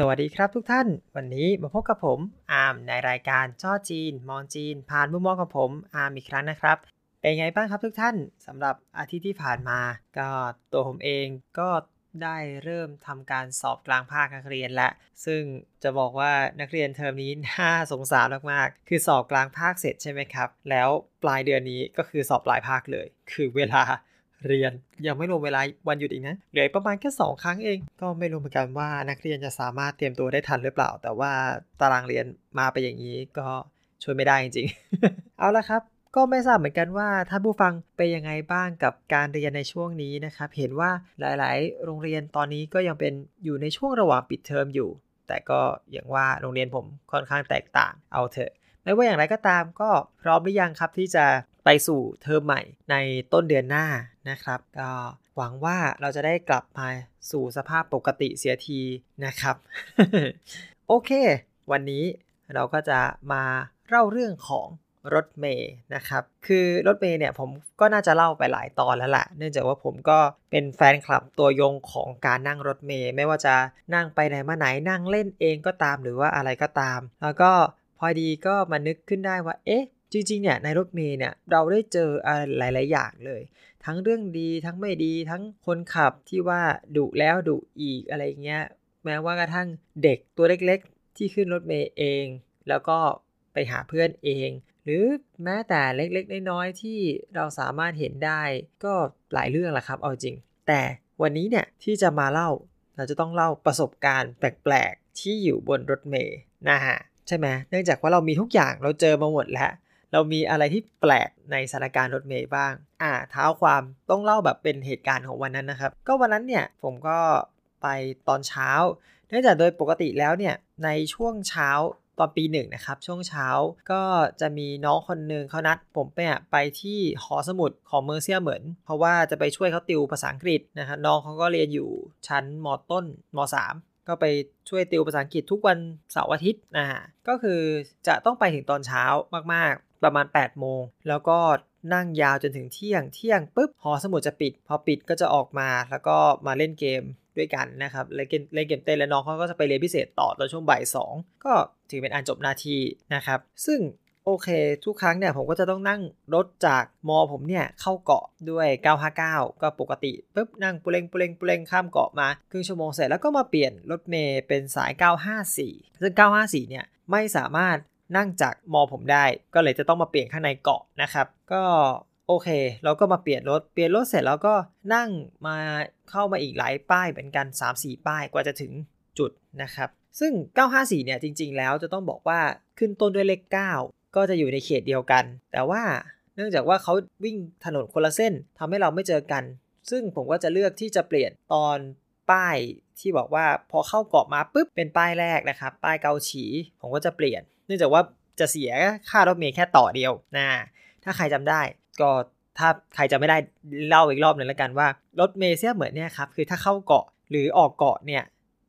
สวัสดีครับทุกท่าน วันนี้มาพบกับผมอาร์มในรายการช่อจีน มองจีน ผ่านมุมมองของผมอาร์มอีกครั้งนะครับ เป็นไงบ้างครับทุกท่านสำหรับอาทิตย์ที่ผ่านมา ก็ตัวผมเองก็ได้เริ่มทำการสอบกลางภาคนักเรียนและ ซึ่งจะบอกว่านักเรียนเทอมนี้น่าสงสารมากๆ คือสอบกลางภาคเสร็จใช่ไหมครับ แล้วปลายเดือนนี้ก็คือสอบปลายภาคเลย คือเวลา เรียนยังไม่รวมเวลาวันหยุดอีกนะเหลือประมาณแค่2ครั้งเอง ก็ไม่รู้เหมือนกันว่านักเรียนจะสามารถเตรียมตัวได้ทันหรือเปล่า แต่ว่าตารางเรียนมาไปอย่างนี้ก็ช่วยไม่ได้จริงๆ เอาละครับ ก็ไม่ทราบเหมือนกันว่าท่านผู้ฟังเป็นยังไงบ้างกับการเรียนในช่วงนี้นะครับ เห็นว่าหลายๆ โรงเรียนตอนนี้ก็ยังเป็นอยู่ในช่วงระหว่างปิดเทอมอยู่ แต่ก็อย่างว่าโรงเรียนผมค่อนข้างแตกต่างเอาเถอะไม่ว่าอย่างไรก็ตามก็พร้อมหรือยังครับที่จะ ไปสู่เทอมใหม่ในต้นเดือนหน้านะครับ ก็หวังว่าเราจะได้กลับมาสู่สภาพปกติเสียทีนะครับ โอเค วันนี้เราก็จะมาเล่าเรื่องของรถเมย์นะครับ คือรถเมย์เนี่ยผมก็น่าจะเล่าไปหลายตอนแล้วแหละเนื่องจากว่าผมก็เป็นแฟนคลับตัวยงของการนั่งรถเมย์ไม่ว่าจะนั่งไปไหนมาไหนนั่งเล่นเองก็ตามหรือว่าอะไรก็ตาม แล้วก็พอดีก็มานึกขึ้นได้ว่า เอ๊ะ จริงๆเนี่ยในรถเมย์เนี่ยเราได้เจออะไรหลาย ๆ อย่างเลย ทั้งเรื่องดีทั้งไม่ดีทั้งคนขับที่ว่าดุแล้วดุอีกอะไรเงี้ยแม้ว่ากระทั่งเด็กตัวเล็กๆ ที่ขึ้นรถเมย์เอง แล้วก็ไปหาเพื่อนเอง หรือแม้แต่เล็กๆ น้อยๆ ที่เราสามารถเห็นได้ก็หลายเรื่องแหละครับเอาจริง แต่วันนี้เนี่ยที่จะมาเล่าเราจะต้องเล่าประสบการณ์แปลกๆ ที่อยู่บนรถเมย์นะฮะใช่ไหมเนื่องจากว่าเรามีทุกอย่างเราเจอมาหมดแล้ว เรามีอะไรที่แปลกในสถานการณ์รถเมย์บ้าง อ่าเท้าความต้องเล่าแบบเป็นเหตุการณ์ของวันนั้นนะครับ ก็วันนั้นเนี่ยผมก็ไปตอนเช้า เนื่องจากโดยปกติแล้วเนี่ยในช่วงเช้าตอนปีหนึ่งนะครับ ช่วงเช้าก็จะมีน้องคนหนึ่งเขานัด ผมไปไปที่หอสมุดของเมอร์เซียเหมือน เพราะว่าจะไปช่วยเขาติวภาษาอังกฤษนะครับน้องเขาก็เรียนอยู่ชั้นมต้นมสาม ก็ไปช่วยติวภาษาอังกฤษทุกวันเสาร์อาทิตย์นะฮะก็คือจะต้องไปถึงตอนเช้ามากๆ ประมาณ 8 โมง แล้วก็นั่งยาวจนถึงเที่ยง เที่ยงปุ๊บหอสมุดจะปิด พอปิดก็จะออกมาแล้วก็มาเล่นเกมด้วยกันนะครับเล่นเกมเล่นเกมเต้นแล้วน้องเขาก็จะไปเรียนพิเศษต่อตอนช่วงบ่ายสองก็ถือเป็นอันจบนาทีนะครับ ซึ่ง โอเค ทุกครั้งเนี่ยผมก็จะต้องนั่งรถจากมอผมเนี่ยเข้าเกาะด้วย 959 ก็ปกติปุ๊บนั่งปุเรงปุเรงปุเรงข้ามเกาะมาครึ่งชั่วโมงเสร็จแล้วก็มาเปลี่ยนรถเมย์เป็นสาย 954 ซึ่ง 954 เนี่ยไม่สามารถนั่งจากมอผมได้ ก็เลยจะต้องมาเปลี่ยนข้างในเกาะนะครับ ก็โอเค เราก็มาเปลี่ยนรถ เปลี่ยนรถเสร็จแล้วก็นั่งมาเข้ามาอีกหลายป้ายเหมือนกัน 3-4 ป้ายกว่าจะถึงจุดนะครับ ซึ่ง 954 เนี่ยจริง ๆ แล้วจะต้องบอกว่าขึ้นต้นด้วยเลข 9 ก็จะอยู่ในเขตเดียวกัน แต่ว่าเนื่องจากว่าเขาวิ่งถนนคนละเส้นทำให้เราไม่เจอกัน ซึ่งผมก็จะเลือกที่จะเปลี่ยนตอนป้ายที่บอกว่าพอเข้าเกาะมาปุ๊บเป็นป้ายแรกนะครับ ป้ายเกาฉีผมก็จะเปลี่ยน เนื่องจากว่าจะเสียค่ารถเมล์แค่ต่อเดียวนะถ้าใครจำได้ก็ถ้าใครจะไม่ได้เล่าอีกรอบหนึ่งแล้วกันว่ารถเมล์เสียเหมือนเนี่ยครับคือถ้าเข้าเกาะหรือออกเกาะเนี่ย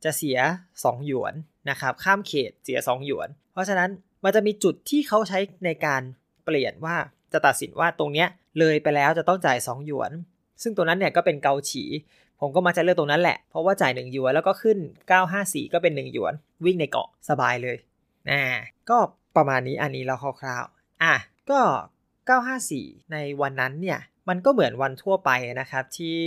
จะเสีย 2 หยวนนะครับข้ามเขตเสีย 2 หยวน เพราะฉะนั้น มันจะมีจุดที่เขาใช้ในการเปลี่ยนว่าจะตัดสินว่าตรงเนี้ยเลยไปแล้วจะต้องจ่าย2หยวน ซึ่งตัวนั้นเนี่ยก็เป็นเกาฉี ผมก็มาจะเลือกตรงนั้นแหละ เพราะว่าจ่าย1หยวนแล้วก็ขึ้น 954 ก็เป็น 1 หยวน วิ่งในเกาะสบายเลยอ่าก็ประมาณนี้อันนี้เราคร่าวๆอะก็ 954 ในวันนั้นเนี่ยมันก็เหมือนวันทั่วไปนะครับที่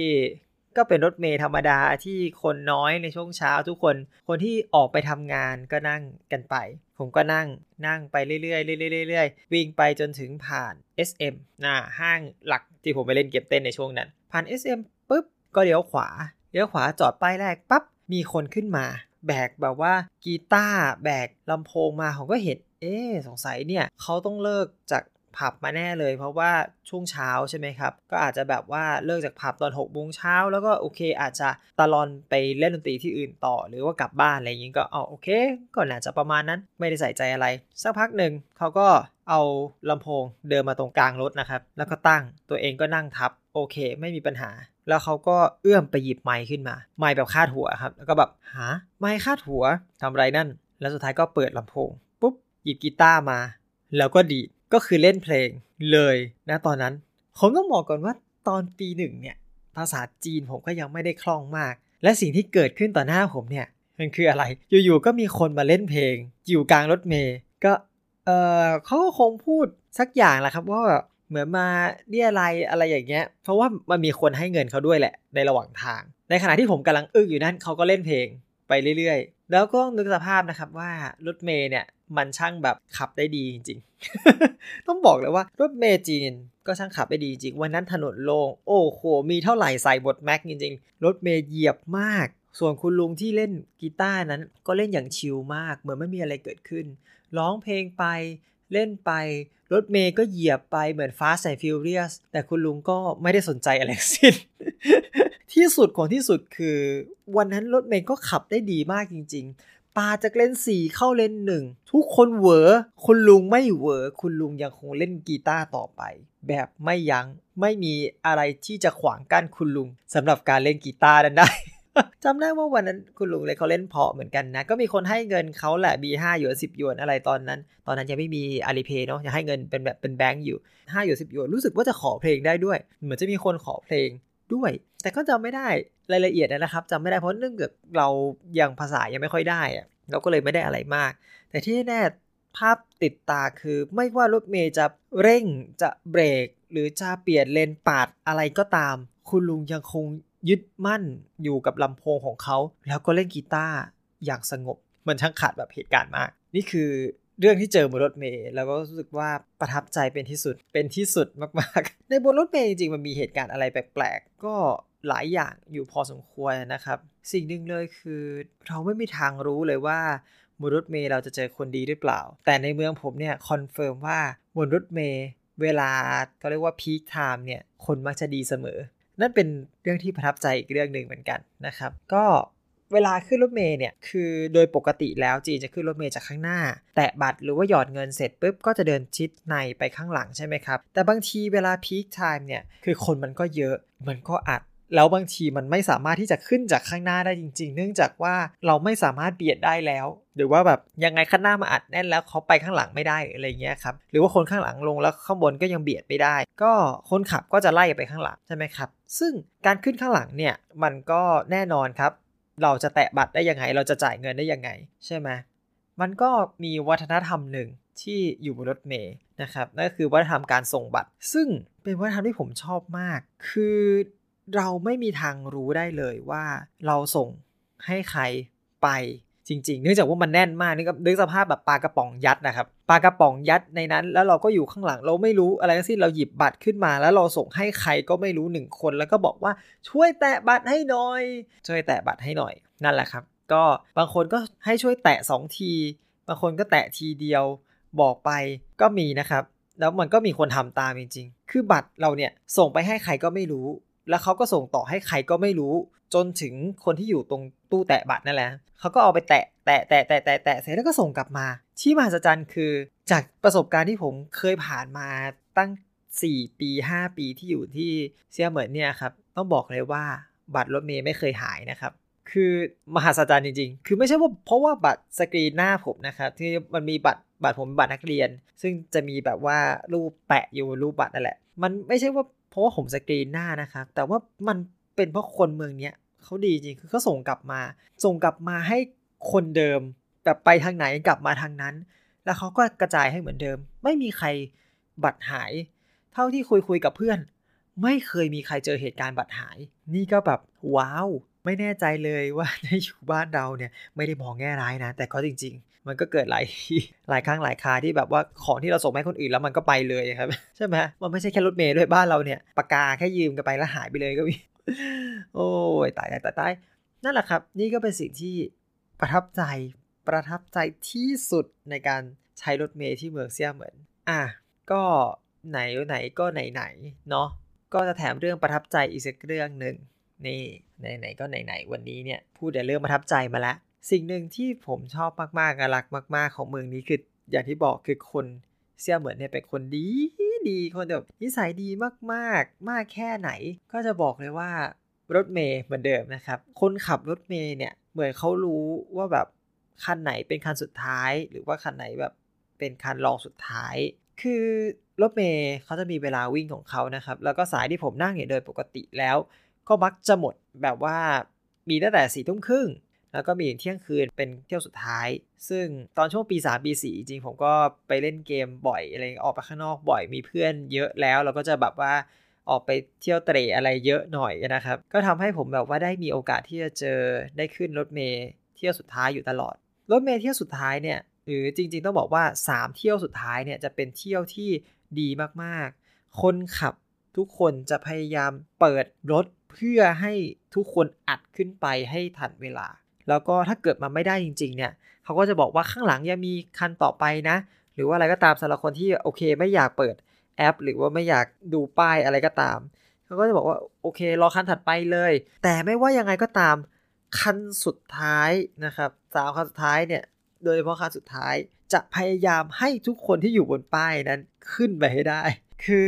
ก็เป็นรถเมย์ธรรมดาที่คนน้อยในช่วงเช้าทุกคน คนที่ออกไปทำงานก็นั่งกันไป ผมก็นั่งนั่งไปเรื่อยๆเรื่อยๆเรื่อยๆวิ่งไปจนถึงผ่าน SM นะห้างหลักที่ผมไปเล่นเก็บเต้นในช่วงนั้น ผ่าน SM ปุ๊บก็เลี้ยวขวาเลี้ยวขวาจอดป้ายแรกปั๊บมีคนขึ้นมา แบกแบบว่ากีตาร์แบกลำโพงมาผมก็เห็นเอ๊สงสัยเนี่ยเขาต้องเลิกจาก ผับมาแน่เลย เพราะว่าช่วงเช้าใช่ไหมครับ ก็อาจจะแบบว่าเลิกจากผับตอน6กโมงเช้าแล้วก็โอเค อาจจะตะลอนไปเล่นดนตรีที่อื่นต่อ หรือว่ากลับบ้านอะไรอย่างนี้ก็อ๋อโอเคก็น่าจะประมาณนั้นไม่ได้ใส่ใจอะไร สักพักหนึ่งเขาก็เอาลำโพงเดินมาตรงกลางรถนะครับ แล้วก็ตั้งตัวเองก็นั่งทับโอเค ไม่มีปัญหา แล้วเขาก็เอื้อมไปหยิบไมค์ขึ้นมา ไมค์แบบคาดหัวครับแล้วก็แบบหาไมค์คาดหัวทำไรนั่น แล้วสุดท้ายก็เปิดลำโพงปุ๊บหยิบกีตาร์มา แล้วก็ดีด ก็คือเล่นเพลงเลยนะตอนนั้น ผมต้องบอกก่อนว่าตอนปีหนึ่งเนี่ยภาษาจีนผมก็ยังไม่ได้คล่องมาก และสิ่งที่เกิดขึ้นต่อหน้าผมเนี่ยมันคืออะไร อยู่ๆก็มีคนมาเล่นเพลง อยู่กลางรถเมย์ก็เออเขาก็คงพูดสักอย่างแหละครับว่าแบบเหมือนมาเรียอะไรอะไรอย่างเงี้ย เพราะว่ามันมีคนให้เงินเขาด้วยแหละ ในระหว่างทาง ในขณะที่ผมกำลังอึ้งอยู่นั่นเขาก็เล่นเพลงไปเรื่อยๆ แล้วก็นึกสภาพนะครับว่ารถเมย์เนี่ย มันช่างแบบขับได้ดีจริงๆ ต้องบอกเลยว่ารถเมจีนก็ช่างขับได้ดีจริง วันนั้นถนนโลง่งโอ้โห มีเท่าไหร่ใส่บทแม็กจริงๆ รถเมย์เหยียบมาก ส่วนคุณลุงที่เล่นกีตาร์นั้นก็เล่นอย่างชิลมาก เหมือนไม่มีอะไรเกิดขึ้น ร้องเพลงไปเล่นไป รถเมย์ก็เหยียบไปเหมือน Fast and Furious แต่คุณลุงก็ไม่ได้สนใจอะไรสิ้น ที่สุดของที่สุดคือ วันนั้นรถเมย์ก็ขับได้ดีมากจริง ๆ ปาจากเลนสี่เข้าเลนหนึ่งทุกคนเหวอคุณลุงไม่เหวอคุณลุงยังคงเล่นกีตาร์ต่อไป แบบไม่ยัง้งไม่มีอะไรที่จะขวางกั้นคุณลุงสำหรับการเล่นกีตาร์นั้นได้จำได้ว่าวันนั้นคุณลุงเลยเขาเล่นเพาะเหมือนกันนะ ก็มีคนให้เงินเขาแหละ B5 หยวน10หยวนอะไรตอนนั้น ตอนนั้นยังไม่มีอาลีเพย์เนาะยังให้เงินเป็นแบบเป็นแบงก์อยู่5หยวน10หยวนรู้สึกว่าจะขอเพลงได้ด้วย เหมือนจะมีคนขอเพลงด้วย แต่ก็จำไม่ได้ รายละเอียดนะครับจำไม่ได้เพราะเนื่องจากเรายังภาษายังไม่ค่อยได้อะเราก็เลยไม่ได้อะไรมาก แต่ที่แน่ภาพติดตาคือไม่ว่ารถเมย์จะเร่งจะเบรก หรือจะเปลี่ยนเลนปาดอะไรก็ตาม คุณลุงยังคงยึดมั่นอยู่กับลำโพงของเขา แล้วก็เล่นกีตาร์อย่างสงบ มันช่างขาดแบบเหตุการณ์มาก นี่คือ เรื่องที่เจอบนรถเมล์แล้วก็รู้สึกว่าประทับใจเป็นที่สุดเป็นที่สุดมากๆ ในบนรถเมล์จริงๆมันมีเหตุการณ์อะไรแปลกๆ ก็หลายอย่างอยู่พอสมควรนะครับ สิ่งหนึ่งเลยคือเราไม่มีทางรู้เลยว่าบนรถเมล์เราจะเจอคนดีหรือเปล่า แต่ในเมืองผมเนี่ย confirm ว่าบนรถเมล์เวลาเขาเรียกว่า peak time เนี่ยคนมักจะดีเสมอ นั่นเป็นเรื่องที่ประทับใจอีกเรื่องหนึ่งเหมือนกันนะครับ ก็ เวลาขึ้นรถเมล์เนี่ยคือโดยปกติแล้วจีนจะขึ้นรถเมล์จากข้างหน้า แตะบัตรหรือว่าหยอดเงินเสร็จปุ๊บก็จะเดินชิดในไปข้างหลังใช่ไหมครับ แต่บางทีเวลา peak time เนี่ยคือคนมันก็เยอะมันก็อัดแล้วบางทีมันไม่สามารถที่จะขึ้นจากข้างหน้าได้จริง ๆ เนื่องจากว่าเราไม่สามารถเบียดได้แล้ว หรือว่าแบบยังไงข้างหน้ามาอัดแน่นแล้วเขาไปข้างหลังไม่ได้อะไรเงี้ยครับ หรือว่าคนข้างหลังลงแล้วข้างบนก็ยังเบียดไม่ได้ ก็คนขับก็จะไล่ไปข้างหลังใช่ไหมครับ ซึ่งการขึ้นข้างหลังเนี่ยมันก็แน่นอนครับ เราจะแตะบัตรได้ยังไง เราจะจ่ายเงินได้ยังไง ใช่ไหมมันก็มีวัฒนธรรมหนึ่งที่อยู่บนรถเมย์นะครับนั่นก็คือวัฒนธรรมการส่งบัตร ซึ่งเป็นวัฒนธรรมที่ผมชอบมาก คือเราไม่มีทางรู้ได้เลยว่าเราส่งให้ใครไปจริง ๆ เนื่องจากว่ามันแน่นมากนี่ก็นึกสภาพแบบปลากระป๋องยัดนะครับ ปลากระป๋องยัดในนั้น แล้วเราก็อยู่ข้างหลังเราไม่รู้อะไรทั้งสิ้นเราหยิบบัตรขึ้นมา แล้วเราส่งให้ใครก็ไม่รู้หนึ่งคน แล้วก็บอกว่าช่วยแตะบัตรให้หน่อย ช่วยแตะบัตรให้หน่อยนั่นแหละครับ ก็บางคนก็ให้ช่วยแตะ 2 ที บางคนก็แตะทีเดียวบอกไปก็มีนะครับ แล้วมันก็มีคนทำตามจริงๆ คือบัตรเราเนี่ยส่งไปให้ใครก็ไม่รู้ แล้วเขาก็ส่งต่อให้ใครก็ไม่รู้ จนถึงคนที่อยู่ตรงตู้แตะบัตรนั่นแหละเขาก็เอาไปแตะแตะแตะแตะแตะแตะเสร็จแล้วก็ส่งกลับมา ที่มหัศจรรย์คือจากประสบการณ์ที่ผมเคยผ่านมาตั้ง 4 ปี 5 ปีที่อยู่ที่เซียเหมือนเนี่ยครับ ต้องบอกเลยว่าบัตรรถเมย์ไม่เคยหายนะครับ คือมหัศจรรย์จริง ๆ คือไม่ใช่ว่าเพราะว่าบัตรสกรีนหน้าผมนะครับ ที่มันมีบัตรบัตรผมบัตรนักเรียน ซึ่งจะมีแบบว่ารูปแปะอยู่รูปบัตรนั่นแหละ มันไม่ใช่ว่าเพราะว่าผมสกรีนหน้านะครับ แต่ว่ามันเป็นเพราะคนเมืองเนี้ยเขาดีจริง คือเขาส่งกลับมา ส่งกลับมาให้คนเดิม แบบไปทางไหนกลับมาทางนั้น แล้วเขาก็กระจายให้เหมือนเดิม ไม่มีใครบัตรหาย เท่าที่คุยคุยกับเพื่อน ไม่เคยมีใครเจอเหตุการณ์บัตรหาย นี่ก็แบบว้าว ไม่แน่ใจเลยว่าในอยู่บ้านเราเนี่ยไม่ได้มองแง่ร้ายนะ แต่ก็จริง ๆ มันก็เกิดหลายหลายครั้งหลายคาที่แบบว่าของที่เราส่งให้คนอื่นแล้วมันก็ไปเลยครับใช่ไหมมันไม่ใช่แค่รถเมล์ด้วยบ้านเราเนี่ยปากกาแค่ยืมกันไปแล้วหายไปเลยก็มีโอ้ยตายตายตายตายนั่นแหละครับ นี่ก็เป็นสิ่งที่ประทับใจ ประทับใจที่สุดในการใช้รถเมล์ที่เมืองเซียเหมือน อะ ก็ไหนไหนก็ไหนไหนเนาะ ก็จะแถมเรื่องประทับใจอีกสักเรื่องหนึ่งนี่ไหนไหนก็ไหนไหนวันนี้เนี่ยพูดแต่เรื่องประทับใจมาล้วสิ่งหนึ่งที่ผมชอบมากๆรักมาก ๆ ของเมืองนี้คืออย่างที่บอกคือคนเซียเหมือนเนี่ยเป็นคนดีดีคนแบบนิสัยดีมากๆ มากแค่ไหน ก็จะบอกเลยว่ารถเมย์เหมือนเดิมนะครับ คนขับรถเมย์เนี่ยเหมือนเขารู้ว่าแบบ คันไหนเป็นคันสุดท้าย หรือว่าคันไหนแบบเป็นคันรองสุดท้าย คือรถเมย์เขาจะมีเวลาวิ่งของเขานะครับ แล้วก็สายที่ผมนั่งเนี่ยโดยปกติแล้ว ก็มักจะหมดแบบว่ามีตั้งแต่สี่ทุ่มครึ่งแล้วก็มีเที่ยงคืนเป็นเที่ยวสุดท้าย ซึ่งตอนช่วงปี 3 ปี 4 จริงผมก็ไปเล่นเกมบ่อยอะไรออกไปข้างนอกบ่อยมีเพื่อนเยอะแล้ว เราก็จะแบบว่าออกไปเที่ยวเตะอะไรเยอะหน่อยนะครับ ก็ทำให้ผมแบบว่าได้มีโอกาสที่จะเจอได้ขึ้นรถเมย์เที่ยวสุดท้ายอยู่ตลอด รถเมย์เที่ยวสุดท้ายเนี่ยหรือจริงๆต้องบอกว่า 3 เที่ยวสุดท้ายเนี่ยจะเป็นเที่ยวที่ดีมากๆ คนขับทุกคนจะพยายามเปิดรถเพื่อให้ทุกคนอัดขึ้นไปให้ทันเวลา แล้วก็ถ้าเกิดมาไม่ได้จริง ๆ เนี่ยเขาก็จะบอกว่าข้างหลังยังมีคันต่อไปนะ หรือว่าอะไรก็ตามสำหรับคนที่โอเคไม่อยากเปิดแอป หรือว่าไม่อยากดูป้ายอะไรก็ตามเขาก็จะบอกว่าโอเครอคันถัดไปเลย แต่ไม่ว่ายังไงก็ตามคันสุดท้ายนะครับ สาวคันสุดท้ายเนี่ยโดยเฉพาะคันสุดท้าย จะพยายามให้ทุกคนที่อยู่บนป้ายนั้นขึ้นไปให้ได้ คือ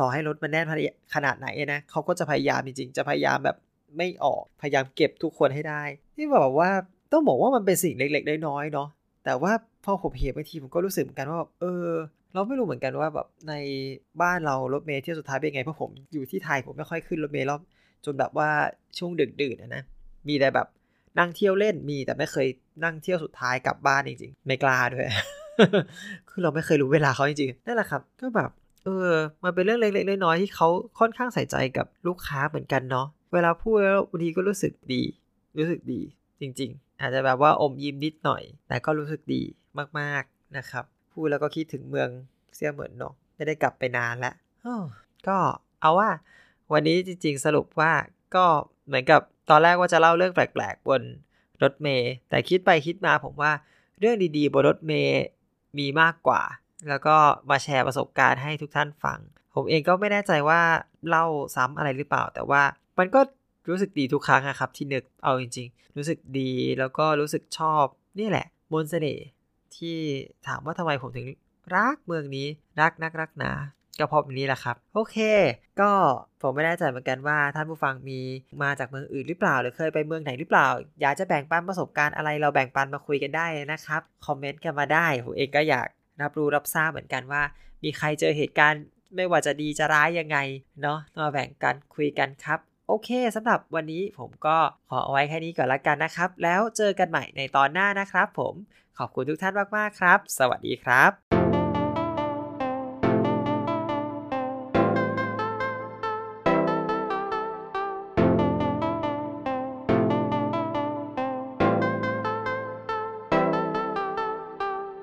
ต่อให้รถมันแน่นขนาดไหนนะเขาก็จะพยายามจริงๆ จะพยายามแบบไม่ออกพยายามเก็บทุกคนให้ได้ที่บอกว่าต้องบอกว่ามันเป็นสิ่งเล็กๆน้อยๆเนาะแต่ว่าพอผมเห็นบางทีผมก็รู้สึกเหมือนกันว่าเออ เราไม่รู้เหมือนกันว่าแบบในบ้านเรารถเมล์ที่สุดท้ายเป็นไงเพราะผมอยู่ที่ไทยผมไม่ค่อยขึ้นรถเมล์รอบจนแบบว่าช่วงดึกดื่นนะมีแต่แบบ นั่งเที่ยวเล่นมีแต่ไม่เคยนั่งเที่ยวสุดท้ายกลับบ้านจริงๆ ไม่กล้าด้วย คือเราไม่เคยรู้เวลาเขาจริงๆนั่นแหละครับ ก็แบบเออมันเป็นเรื่องเล็กๆน้อยๆที่เขาค่อนข้างใส่ใจกับลูกค้าเหมือนกันเนาะเวลาพูดแล้วบางทีก็รู้สึกดี รู้สึกดีจริง ๆ อาจจะแบบว่าอมยิ้มนิดหน่อย แต่ก็รู้สึกดีมากๆนะครับ พูดแล้วก็คิดถึงเมืองเสียเหมือนเนาะไม่ได้กลับไปนานล้วก็เอาว่า วันนี้จริง ๆ สรุปว่าก็ เหมือนกับตอนแรกว่าจะเล่าเรื่องแปลกๆบนรถเมย์แต่คิดไปคิดมาผมว่าเรื่องดีๆบนรถเมย์มีมากกว่า แล้วก็มาแชร์ประสบการณ์ให้ทุกท่านฟัง ผมเองก็ไม่แน่ใจว่าเล่าซ้ำอะไรหรือเปล่า แต่ว่ามันก็รู้สึกดีทุกครั้งนะครับที่นึกเอาจริง ๆ รู้สึกดีแล้วก็รู้สึกชอบนี่แหละมนต์เสน่ห์ที่ถามว่าทำไมผมถึงรักเมืองนี้รักนักรักหนา ก็พบบนี้แหละครับ โอเค ก็ผมไม่แน่ใจเหมือนกันว่าท่านผู้ฟังมีมาจากเมืองอื่นหรือเปล่า หรือเคยไปเมืองไหนหรือเปล่า อยากจะแบ่งปันประสบการณ์อะไรเราแบ่งปันมาคุยกันได้นะครับคอมเมนต์กันมาได้ผมเองก็อยากรับรู้รับทราบเหมือนกันว่า มีใครเจอเหตุการณ์ ไม่ว่าจะดีจะร้ายยังไงเนาะมาแบ่งกันคุยกันครับโอเคสำหรับวันนี้ผมก็ขอเอาไว้แค่นี้ก่อนละกันนะครับ แล้วเจอกันใหม่ในตอนหน้านะครับ ผมขอบคุณทุกท่านมากๆครับ สวัสดีครับ